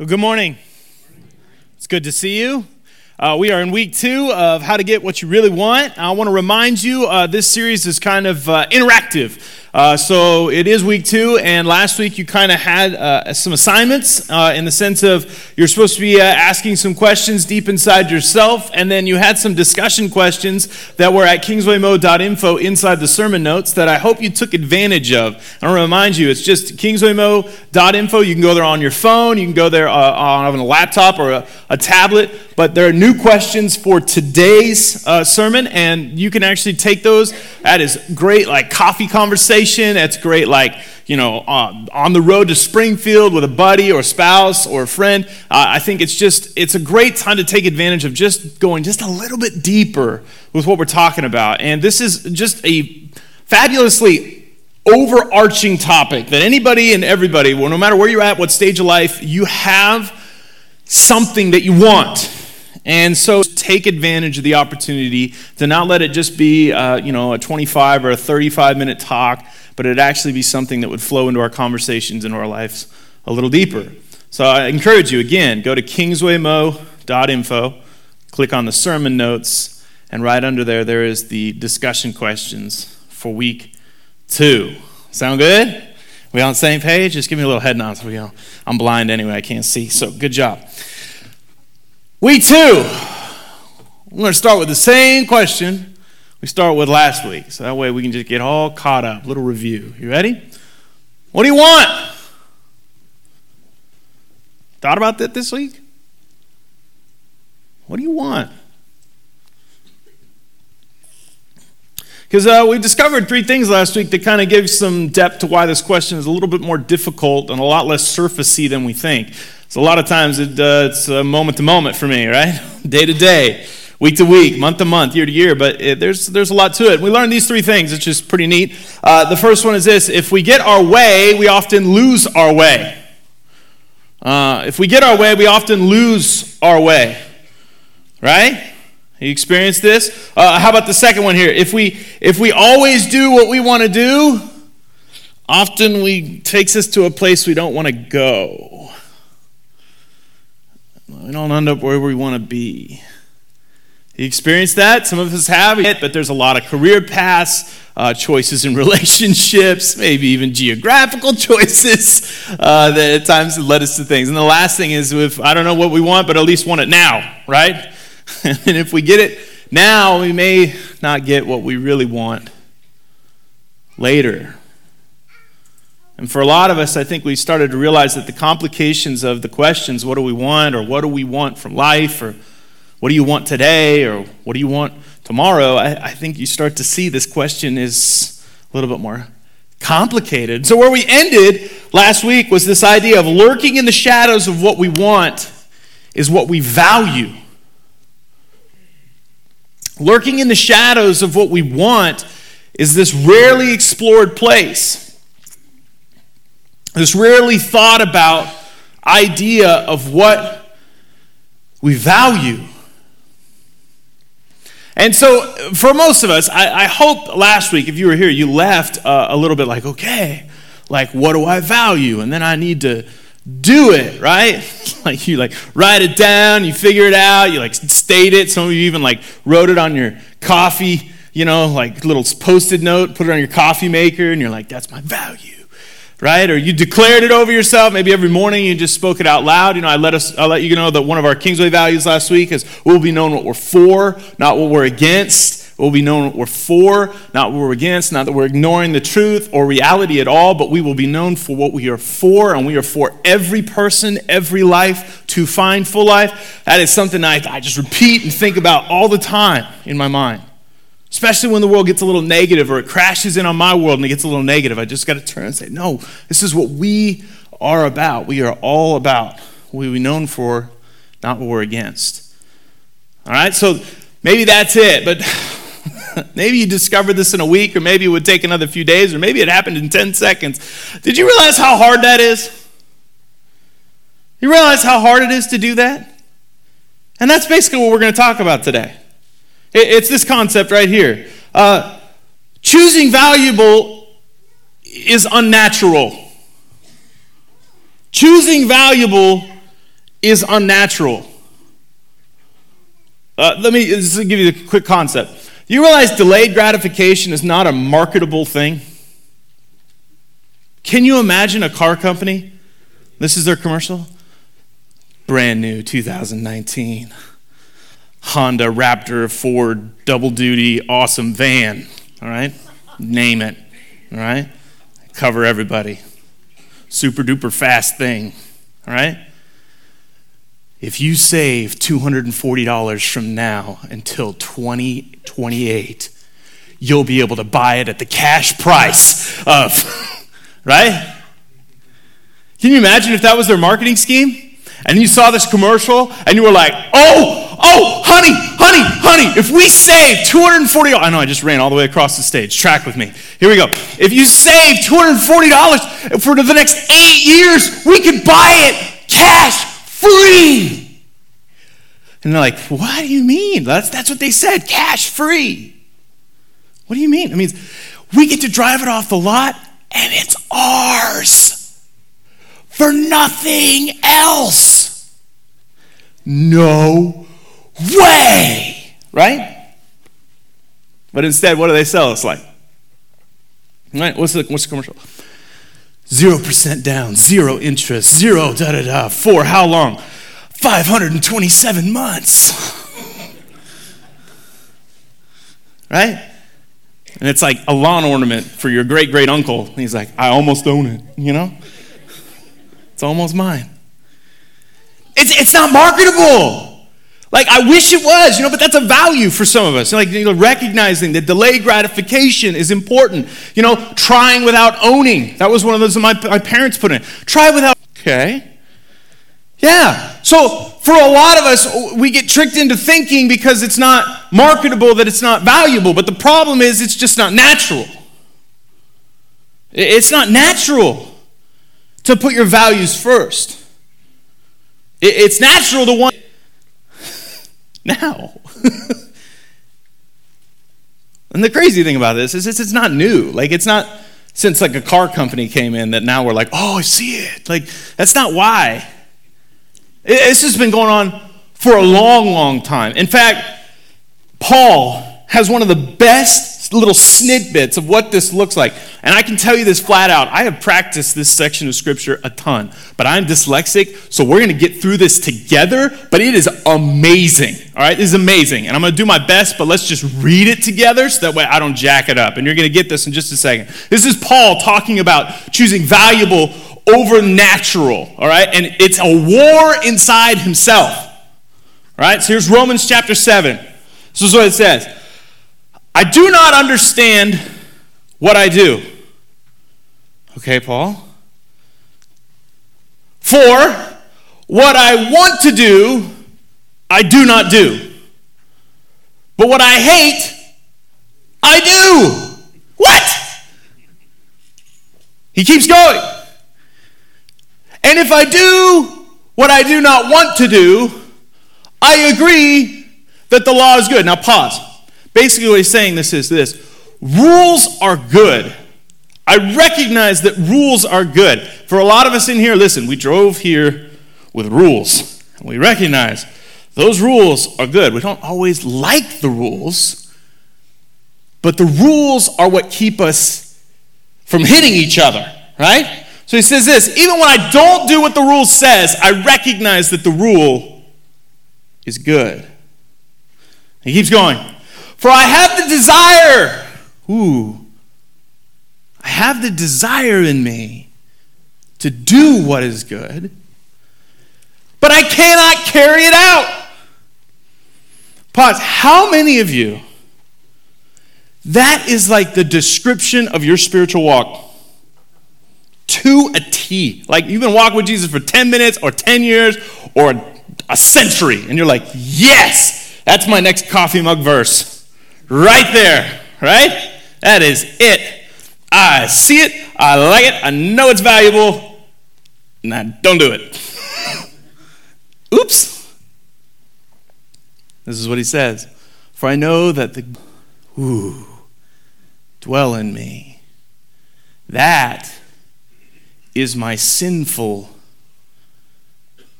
Well, good morning. It's good to see you. Uh, we are in week two of how to get what you really want. I want to remind you uh, this series is kind of uh, interactive. Uh, so it is week two, and last week you kind of had uh, some assignments uh, in the sense of you're supposed to be asking some questions deep inside yourself, and then you had some discussion questions that were at kingswaymo.info inside the sermon notes that I hope you took advantage of. I want to remind you, it's just kingswaymo.info. You can go there on your phone, you can go there on a laptop or a, a tablet, but there are new questions for today's sermon, and you can actually take those. That is great, like coffee conversation That's great, like, you know, uh, on the road to Springfield with a buddy or a spouse or a friend. Uh, I think it's just, it's a great time to take advantage of just going just a little bit deeper with what we're talking about. And this is just a fabulously overarching topic that anybody and everybody, well, no matter where you're at, what stage of life, you have something that you want. And so take advantage of the opportunity to not let it just be, uh, you know, a 25 or a 35 minute talk, but it actually be something that would flow into our conversations into our lives a little deeper. So I encourage you, again, go to kingswaymo.info, click on the sermon notes, and right under there, there is the discussion questions for week two. Sound good? We on the same page? Just give me a little head nod so we. I'm blind anyway, I can't see. So good job. Week two, we're going to start with the same question we start with last week. So that way we can just get all caught up. Little review. You ready? What do you want? Thought about that this week? What do you want? Because uh, we discovered three things last week that kind of give some depth to why this question is a little bit more difficult and a lot less surfacey than we think. So a lot of times it, uh, it's a moment to moment for me, right? Day to day, week to week, month to month, year to year. But it, there's there's a lot to it. We learn these three things, which is pretty neat. Uh, the first one is this: if we get our way, we often lose our way. Uh, if we get our way, we often lose our way. Right? You experience this? Uh, how about the second one here? If we if we always do what we want to do, often we takes us to a place we don't want to go. We don't end up where we want to be. You experienced that? Some of us have it, but there's a lot of career paths, uh, choices in relationships, maybe even geographical choices uh, that at times led us to things. And the last thing is if I don't know what we want, but at least want it now, right? and if we get it now, we may not get what we really want later. And for a lot of us, I think we started to realize that the complications of the questions, what do we want, or what do we want from life, or what do you want today, or what do you want tomorrow, I, I think you start to see this question is a little bit more complicated. So, where we ended last week was this idea of lurking in the shadows of what we want is what we value. Lurking in the shadows of what we want is this rarely explored place this rarely thought about idea of what we value. And so, for most of us, I, I hope last week, if you were here, you left uh, a little bit like, okay, like, what do I value? And then I need to do it, right? like, you like write it down, you figure it out, you like state it. Some of you even like wrote it on your coffee, you know, like little post it note, put it on your coffee maker, and you're like, that's my value right? Or you declared it over yourself. Maybe every morning you just spoke it out loud. You know, I let us, I let you know that one of our Kingsway values last week is we'll be known what we're for, not what we're against. We'll be known what we're for, not what we're against. Not that we're ignoring the truth or reality at all, but we will be known for what we are for, and we are for every person, every life to find full life. That is something I, I just repeat and think about all the time in my mind. Especially when the world gets a little negative or it crashes in on my world and it gets a little negative. I just got to turn and say, no, this is what we are about. We are all about what we're known for, not what we're against. All right, so maybe that's it, but maybe you discovered this in a week, or maybe it would take another few days, or maybe it happened in 10 seconds. Did you realize how hard that is? You realize how hard it is to do that? And that's basically what we're going to talk about today. It's this concept right here. Uh, choosing valuable is unnatural. Choosing valuable is unnatural. Uh, let me just give you a quick concept. You realize delayed gratification is not a marketable thing? Can you imagine a car company? This is their commercial. Brand new 2019 Honda Raptor Ford double duty awesome van. All right? Name it. All right? Cover everybody. Super duper fast thing. All right? If you save $240 from now until 2028, you'll be able to buy it at the cash price of, right? Can you imagine if that was their marketing scheme? And you saw this commercial and you were like, oh, oh, honey, honey, honey, if we save 240 I know I just ran all the way across the stage. Track with me. Here we go. If you save $240 for the next eight years, we could buy it cash free. And they're like, what do you mean? That's, that's what they said, cash free. What do you mean? It means we get to drive it off the lot and it's ours for nothing else. No way. Right? But instead, what do they sell us like? Right? What's the, what's the commercial? 0% down, zero interest, zero da da da, for how long? 527 months. right? And it's like a lawn ornament for your great great uncle. He's like, I almost own it, you know? It's almost mine. It's, it's not marketable. Like, I wish it was, you know, but that's a value for some of us. Like, you know, recognizing that delayed gratification is important. You know, trying without owning. That was one of those that my, my parents put in. Try without. Okay. Yeah. So, for a lot of us, we get tricked into thinking because it's not marketable that it's not valuable. But the problem is, it's just not natural. It's not natural to put your values first. It's natural to want now. and the crazy thing about this is it's not new. Like it's not since like a car company came in that now we're like, oh, I see it. Like that's not why. This has been going on for a long, long time. In fact, Paul has one of the best little snippets of what this looks like. And I can tell you this flat out. I have practiced this section of scripture a ton, but I'm dyslexic, so we're going to get through this together, but it is amazing. All right? This is amazing. And I'm going to do my best, but let's just read it together so that way I don't jack it up. And you're going to get this in just a second. This is Paul talking about choosing valuable over natural, all right? And it's a war inside himself. All right? So here's Romans chapter 7. This is what it says. I do not understand what I do. Okay, Paul? For what I want to do, I do not do. But what I hate, I do. What? He keeps going. And if I do what I do not want to do, I agree that the law is good. Now, pause. Basically, what he's saying this is this rules are good. I recognize that rules are good. For a lot of us in here, listen, we drove here with rules. And we recognize those rules are good. We don't always like the rules, but the rules are what keep us from hitting each other, right? So he says this even when I don't do what the rule says, I recognize that the rule is good. He keeps going. For I have the desire. Ooh. I have the desire in me to do what is good, but I cannot carry it out. Pause. How many of you, that is like the description of your spiritual walk? to a T. Like you've been walking with Jesus for 10 minutes or 10 years or a century, and you're like, yes, that's my next coffee mug verse. Right there, right? That is it. I see it, I like it, I know it's valuable, Now, don't do it. Oops. This is what he says For I know that the, ooh, dwell in me. That is my sinful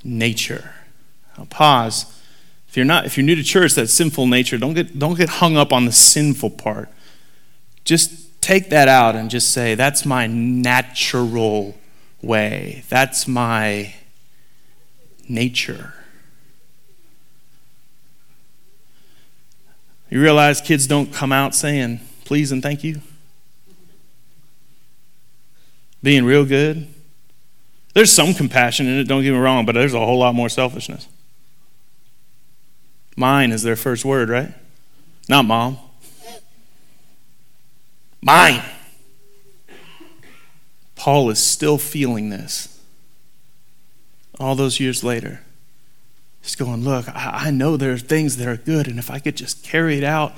nature. I'll pause. If you're not, if you're new to church, that sinful nature, don't get, don't get hung up on the sinful part. Just take that out and just say, that's my natural way. That's my nature. You realize kids don't come out saying please and thank you? Being real good. There's some compassion in it, don't get me wrong, but there's a whole lot more selfishness. Mine is their first word, right? Not mom. Mine. Paul is still feeling this all those years later. He's going, Look, I know there are things that are good, and if I could just carry it out,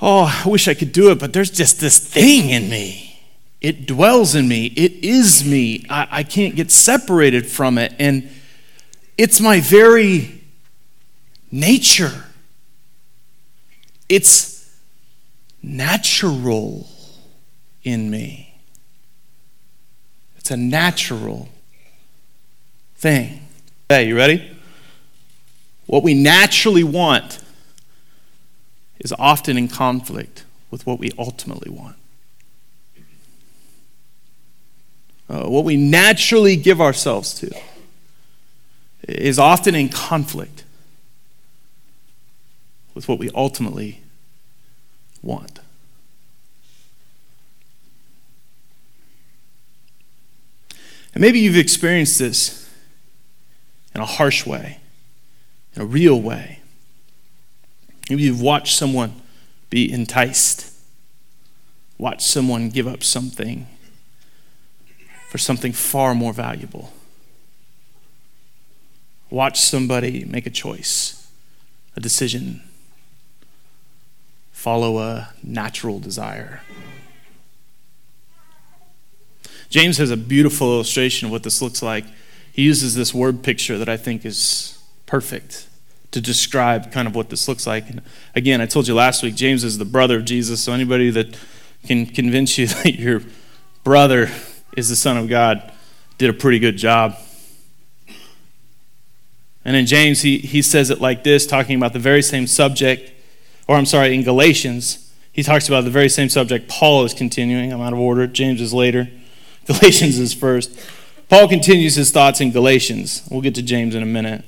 oh, I wish I could do it, but there's just this thing in me. It dwells in me, it is me. I, I can't get separated from it, and it's my very nature. It's natural in me. It's a natural thing. Hey, you ready? What we naturally want is often in conflict with what we ultimately want. Uh, what we naturally give ourselves to is often in conflict with what we ultimately want. And maybe you've experienced this in a harsh way in a real way. Maybe you've watched someone be enticed, watched someone give up something for something far more valuable. Watch somebody make a choice, a decision, follow a natural desire. James has a beautiful illustration of what this looks like. He uses this word picture that I think is perfect to describe kind of what this looks like. And again, I told you last week, James is the brother of Jesus, so anybody that can convince you that your brother is the Son of God did a pretty good job. And in James, he, he says it like this, talking about the very same subject, or I'm sorry, in Galatians, he talks about the very same subject Paul is continuing. I'm out of order. James is later. Galatians is first. Paul continues his thoughts in Galatians. We'll get to James in a minute.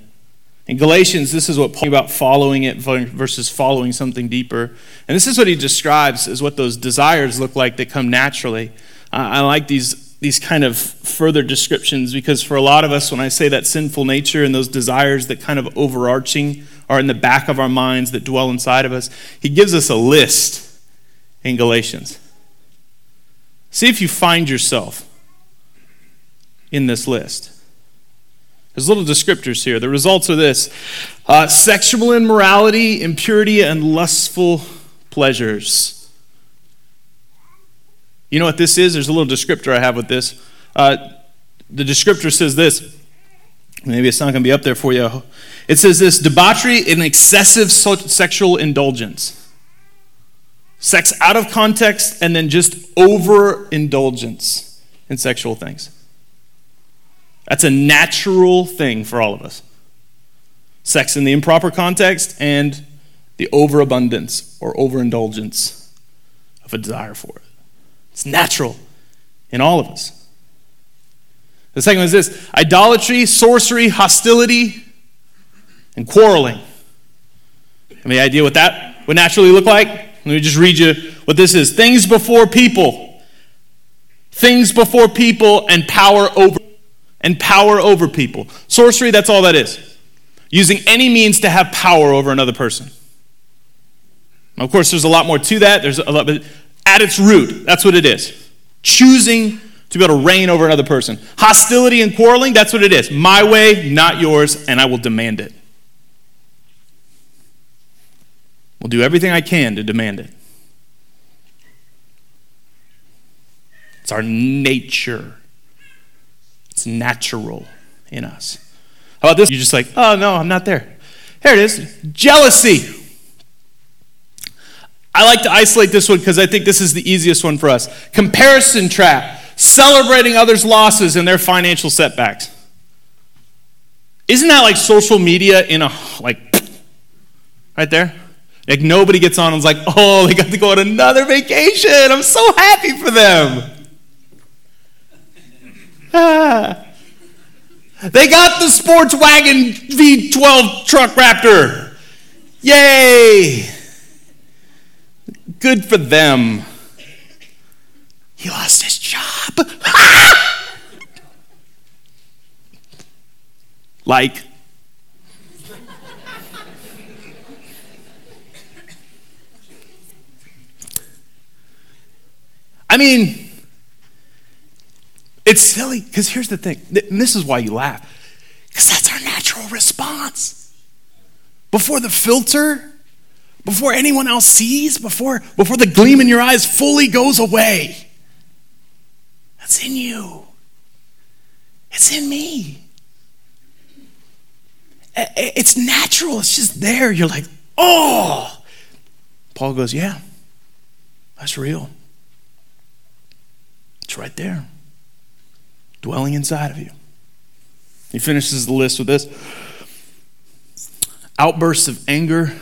In Galatians, this is what Paul about following it versus following something deeper. And this is what he describes as what those desires look like that come naturally. Uh, I like these, these kind of further descriptions because for a lot of us, when I say that sinful nature and those desires that kind of overarching are in the back of our minds that dwell inside of us, he gives us a list in Galatians. See if you find yourself in this list. There's little descriptors here. The results are this uh, sexual immorality, impurity, and lustful pleasures. You know what this is? There's a little descriptor I have with this. Uh, the descriptor says this. Maybe it's not going to be up there for you. It says this debauchery and excessive sexual indulgence. Sex out of context and then just overindulgence in sexual things. That's a natural thing for all of us. Sex in the improper context and the overabundance or overindulgence of a desire for it. It's natural in all of us. The second one is this idolatry, sorcery, hostility, and quarreling. Any idea what that would naturally look like? Let me just read you what this is things before people. Things before people and power over and power over people. Sorcery, that's all that is. Using any means to have power over another person. Of course, there's a lot more to that. There's a lot, but at its root, that's what it is. Choosing to be able to reign over another person. Hostility and quarreling, that's what it is. My way, not yours, and I will demand it. Will do everything I can to demand it. It's our nature. It's natural in us. How about this? You're just like, oh, no, I'm not there. Here it is jealousy. I like to isolate this one because I think this is the easiest one for us. Comparison trap, celebrating others' losses and their financial setbacks. Isn't that like social media in a, like, right there? Like nobody gets on and is like, oh, they got to go on another vacation. I'm so happy for them. Ah. They got the sports wagon V12 truck Raptor. Yay! Good for them. He lost his job. like, I mean, it's silly because here's the thing, and this is why you laugh, because that's our natural response. Before the filter, before anyone else sees, before, before the gleam in your eyes fully goes away, that's in you. It's in me. It's natural. It's just there. You're like, oh. Paul goes, yeah, that's real. It's right there, dwelling inside of you. He finishes the list with this outbursts of anger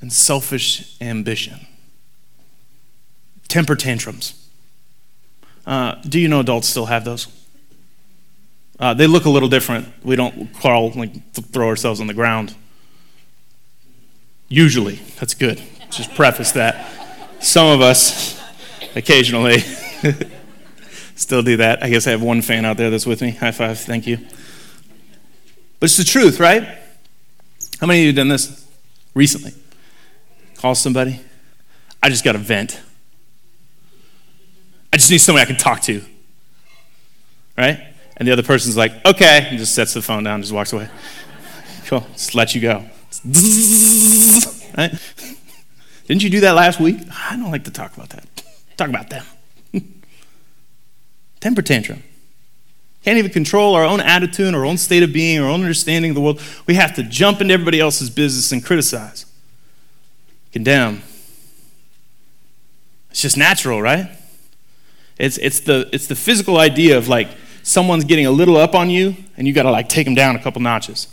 and selfish ambition, temper tantrums. Uh, do you know adults still have those? Uh, they look a little different. We don't crawl, like throw ourselves on the ground. Usually, that's good. Just preface that. Some of us, occasionally. still do that. I guess I have one fan out there that's with me. High five, thank you. But it's the truth, right? How many of you have done this recently? Call somebody. I just got a vent. I just need somebody I can talk to. Right? And the other person's like, okay, and just sets the phone down, just walks away. Cool, just let you go. Right? Didn't you do that last week? I don't like to talk about that. Talk about them. Temper tantrum. Can't even control our own attitude, our own state of being, our own understanding of the world. We have to jump into everybody else's business and criticize, condemn. It's just natural, right? It's, it's, the, it's the physical idea of like someone's getting a little up on you and you got to like take them down a couple notches,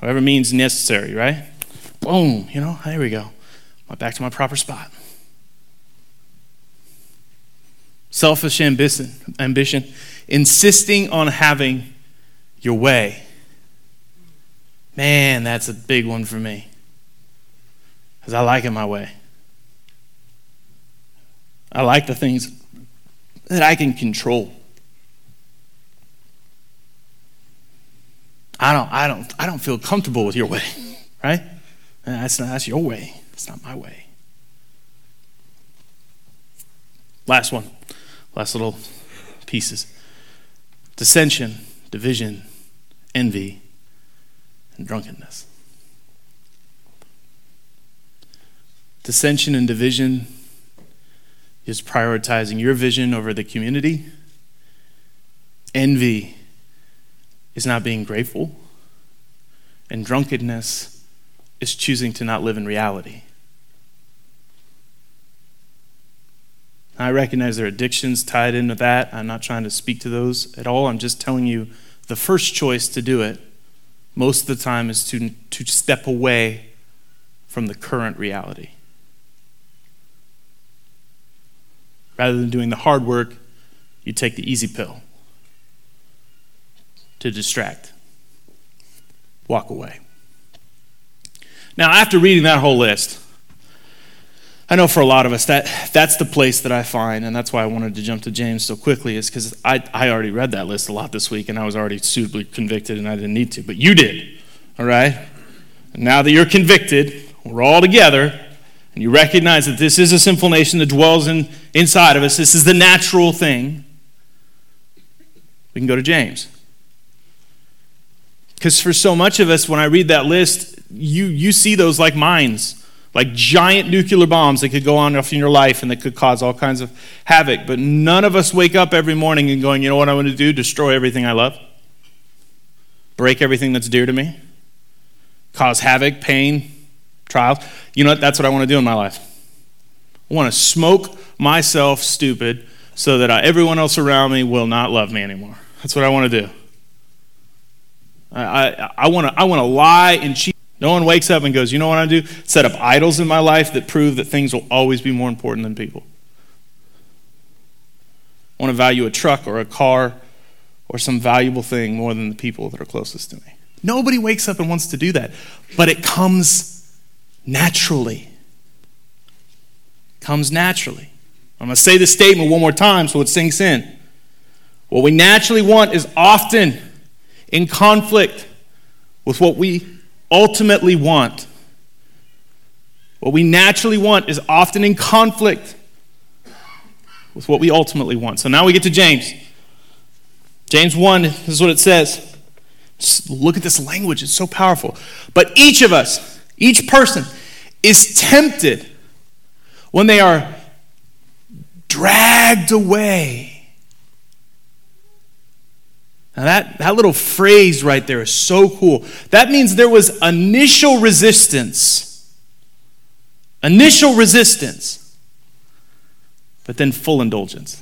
however means necessary, right? Boom, you know, there we go. Back to my proper spot. Selfish ambition, ambition, insisting on having your way. Man, that's a big one for me. Because I like it my way. I like the things that I can control. I don't, I don't, I don't feel comfortable with your way, right? That's, not, that's your way. It's not my way. Last one last little pieces dissension, division, envy, and drunkenness. Dissension and division is prioritizing your vision over the community. Envy is not being grateful. And drunkenness is choosing to not live in reality. I recognize there are addictions tied into that. I'm not trying to speak to those at all. I'm just telling you the first choice to do it most of the time is to, to step away from the current reality. Rather than doing the hard work, you take the easy pill to distract, walk away. Now, after reading that whole list, I know for a lot of us that that's the place that I find, and that's why I wanted to jump to James so quickly, is because I, I already read that list a lot this week, and I was already suitably convicted, and I didn't need to. But you did, all right? And now that you're convicted, we're all together, and you recognize that this is a sinful nation that dwells in, inside of us, this is the natural thing, we can go to James. Because for so much of us, when I read that list, you, you see those like mines like giant nuclear bombs that could go on in your life and that could cause all kinds of havoc. But none of us wake up every morning and going, you know what I want to do? Destroy everything I love, break everything that's dear to me, cause havoc, pain, trials. You know what? That's what I want to do in my life. I want to smoke myself stupid so that I, everyone else around me will not love me anymore. That's what I want to do. I, I, want to I wanna lie and cheat. No one wakes up and goes, you know what I do? Set up idols in my life that prove that things will always be more important than people. I want to value a truck or a car or some valuable thing more than the people that are closest to me. Nobody wakes up and wants to do that, but it comes naturally. Comes naturally. I'm going to say this statement one more time so it sinks in. What we naturally want is often in conflict with what we ultimately want. What we naturally want is often in conflict with what we ultimately want. So now we get to James. James 1 this is what it says. Look at this language, it's so powerful. But each of us, each person, is tempted when they are dragged away. Now, that, that little phrase right there is so cool. That means there was initial resistance. Initial resistance, but then full indulgence.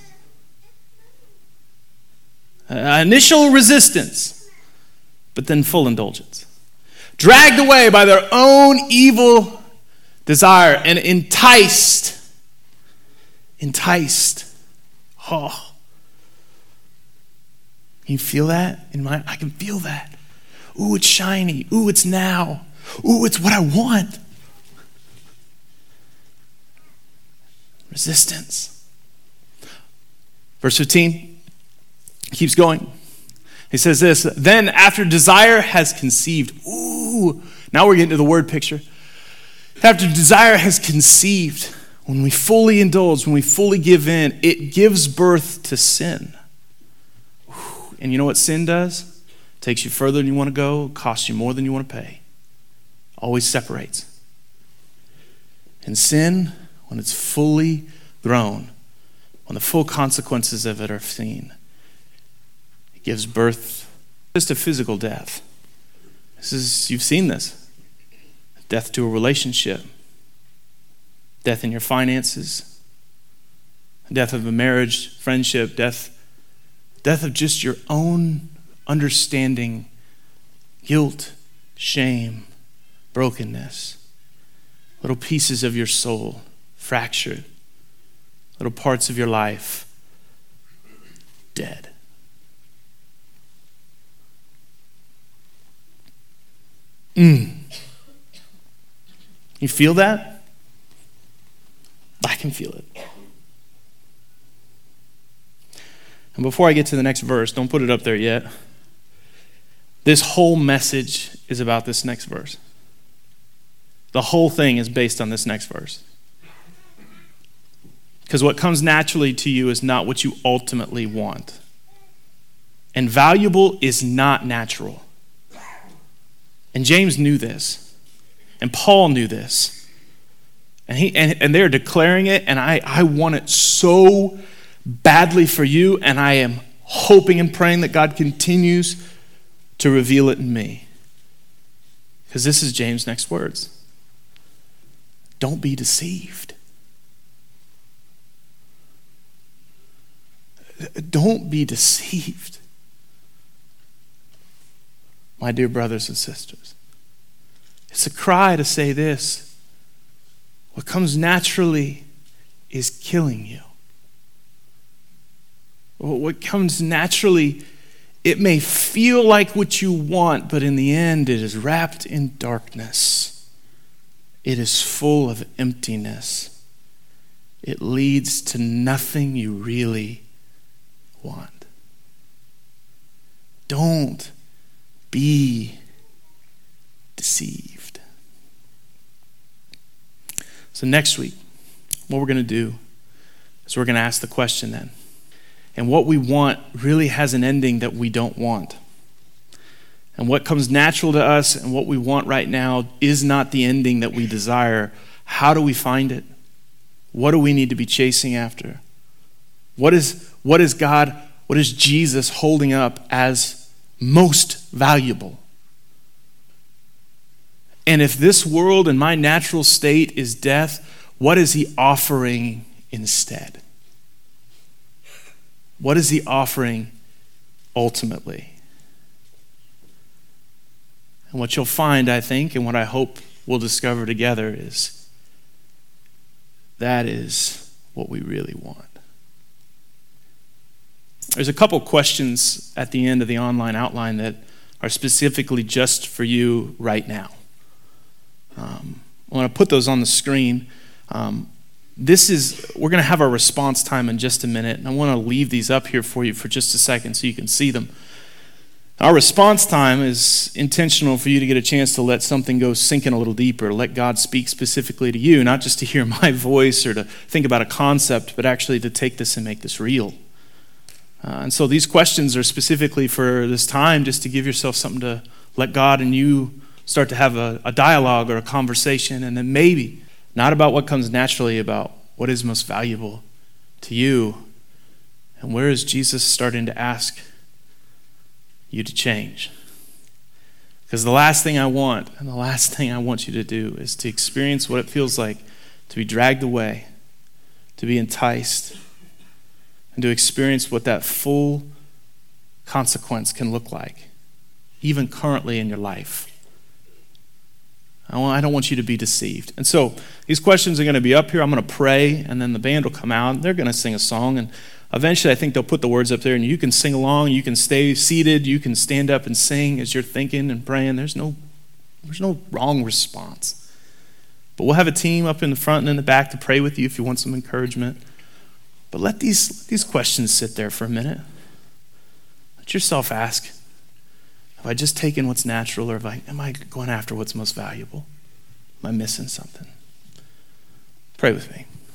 Uh, initial resistance, but then full indulgence. Dragged away by their own evil desire and enticed. Enticed. Oh. Can you feel that in my I can feel that. Ooh, it's shiny. Ooh, it's now. Ooh, it's what I want. Resistance. Verse 15 keeps going. He says this Then, after desire has conceived, ooh, now we're getting to the word picture. After desire has conceived, when we fully indulge, when we fully give in, it gives birth to sin. And you know what sin does? takes you further than you want to go, costs you more than you want to pay. Always separates. And sin, when it's fully grown, when the full consequences of it are seen, it gives birth just to physical death. This is you've seen this. Death to a relationship, death in your finances, death of a marriage, friendship, death death of just your own understanding, guilt, shame, brokenness, little pieces of your soul fractured, little parts of your life dead. Mm. You feel that? I can feel it. And before I get to the next verse, don't put it up there yet. This whole message is about this next verse. The whole thing is based on this next verse. Because what comes naturally to you is not what you ultimately want. And valuable is not natural. And James knew this. And Paul knew this. And, he, and, and they're declaring it, and I, I want it so badly for you, and I am hoping and praying that God continues to reveal it in me. Because this is James' next words. Don't be deceived. Don't be deceived, my dear brothers and sisters. It's a cry to say this what comes naturally is killing you what comes naturally, it may feel like what you want, but in the end, it is wrapped in darkness. It is full of emptiness. It leads to nothing you really want. Don't be deceived. So, next week, what we're going to do is we're going to ask the question then and what we want really has an ending that we don't want. And what comes natural to us and what we want right now is not the ending that we desire. How do we find it? What do we need to be chasing after? What is, what is God, what is Jesus holding up as most valuable? And if this world and my natural state is death, what is he offering instead? What is he offering ultimately? And what you'll find, I think, and what I hope we'll discover together is that is what we really want. There's a couple questions at the end of the online outline that are specifically just for you right now. Um, I want to put those on the screen. Um, this is, we're going to have our response time in just a minute, and I want to leave these up here for you for just a second so you can see them. Our response time is intentional for you to get a chance to let something go sink in a little deeper, let God speak specifically to you, not just to hear my voice or to think about a concept, but actually to take this and make this real. Uh, and so these questions are specifically for this time, just to give yourself something to let God and you start to have a, a dialogue or a conversation, and then maybe not about what comes naturally, about what is most valuable to you. And where is Jesus starting to ask you to change? Because the last thing I want, and the last thing I want you to do, is to experience what it feels like to be dragged away, to be enticed, and to experience what that full consequence can look like, even currently in your life. I don't want you to be deceived. And so these questions are going to be up here. I'm going to pray, and then the band will come out. and They're going to sing a song, and eventually I think they'll put the words up there, and you can sing along. You can stay seated. You can stand up and sing as you're thinking and praying. There's no, there's no wrong response. But we'll have a team up in the front and in the back to pray with you if you want some encouragement. But let these, these questions sit there for a minute. Let yourself ask Have I just taken what's natural, or I, am I going after what's most valuable? Am I missing something? Pray with me.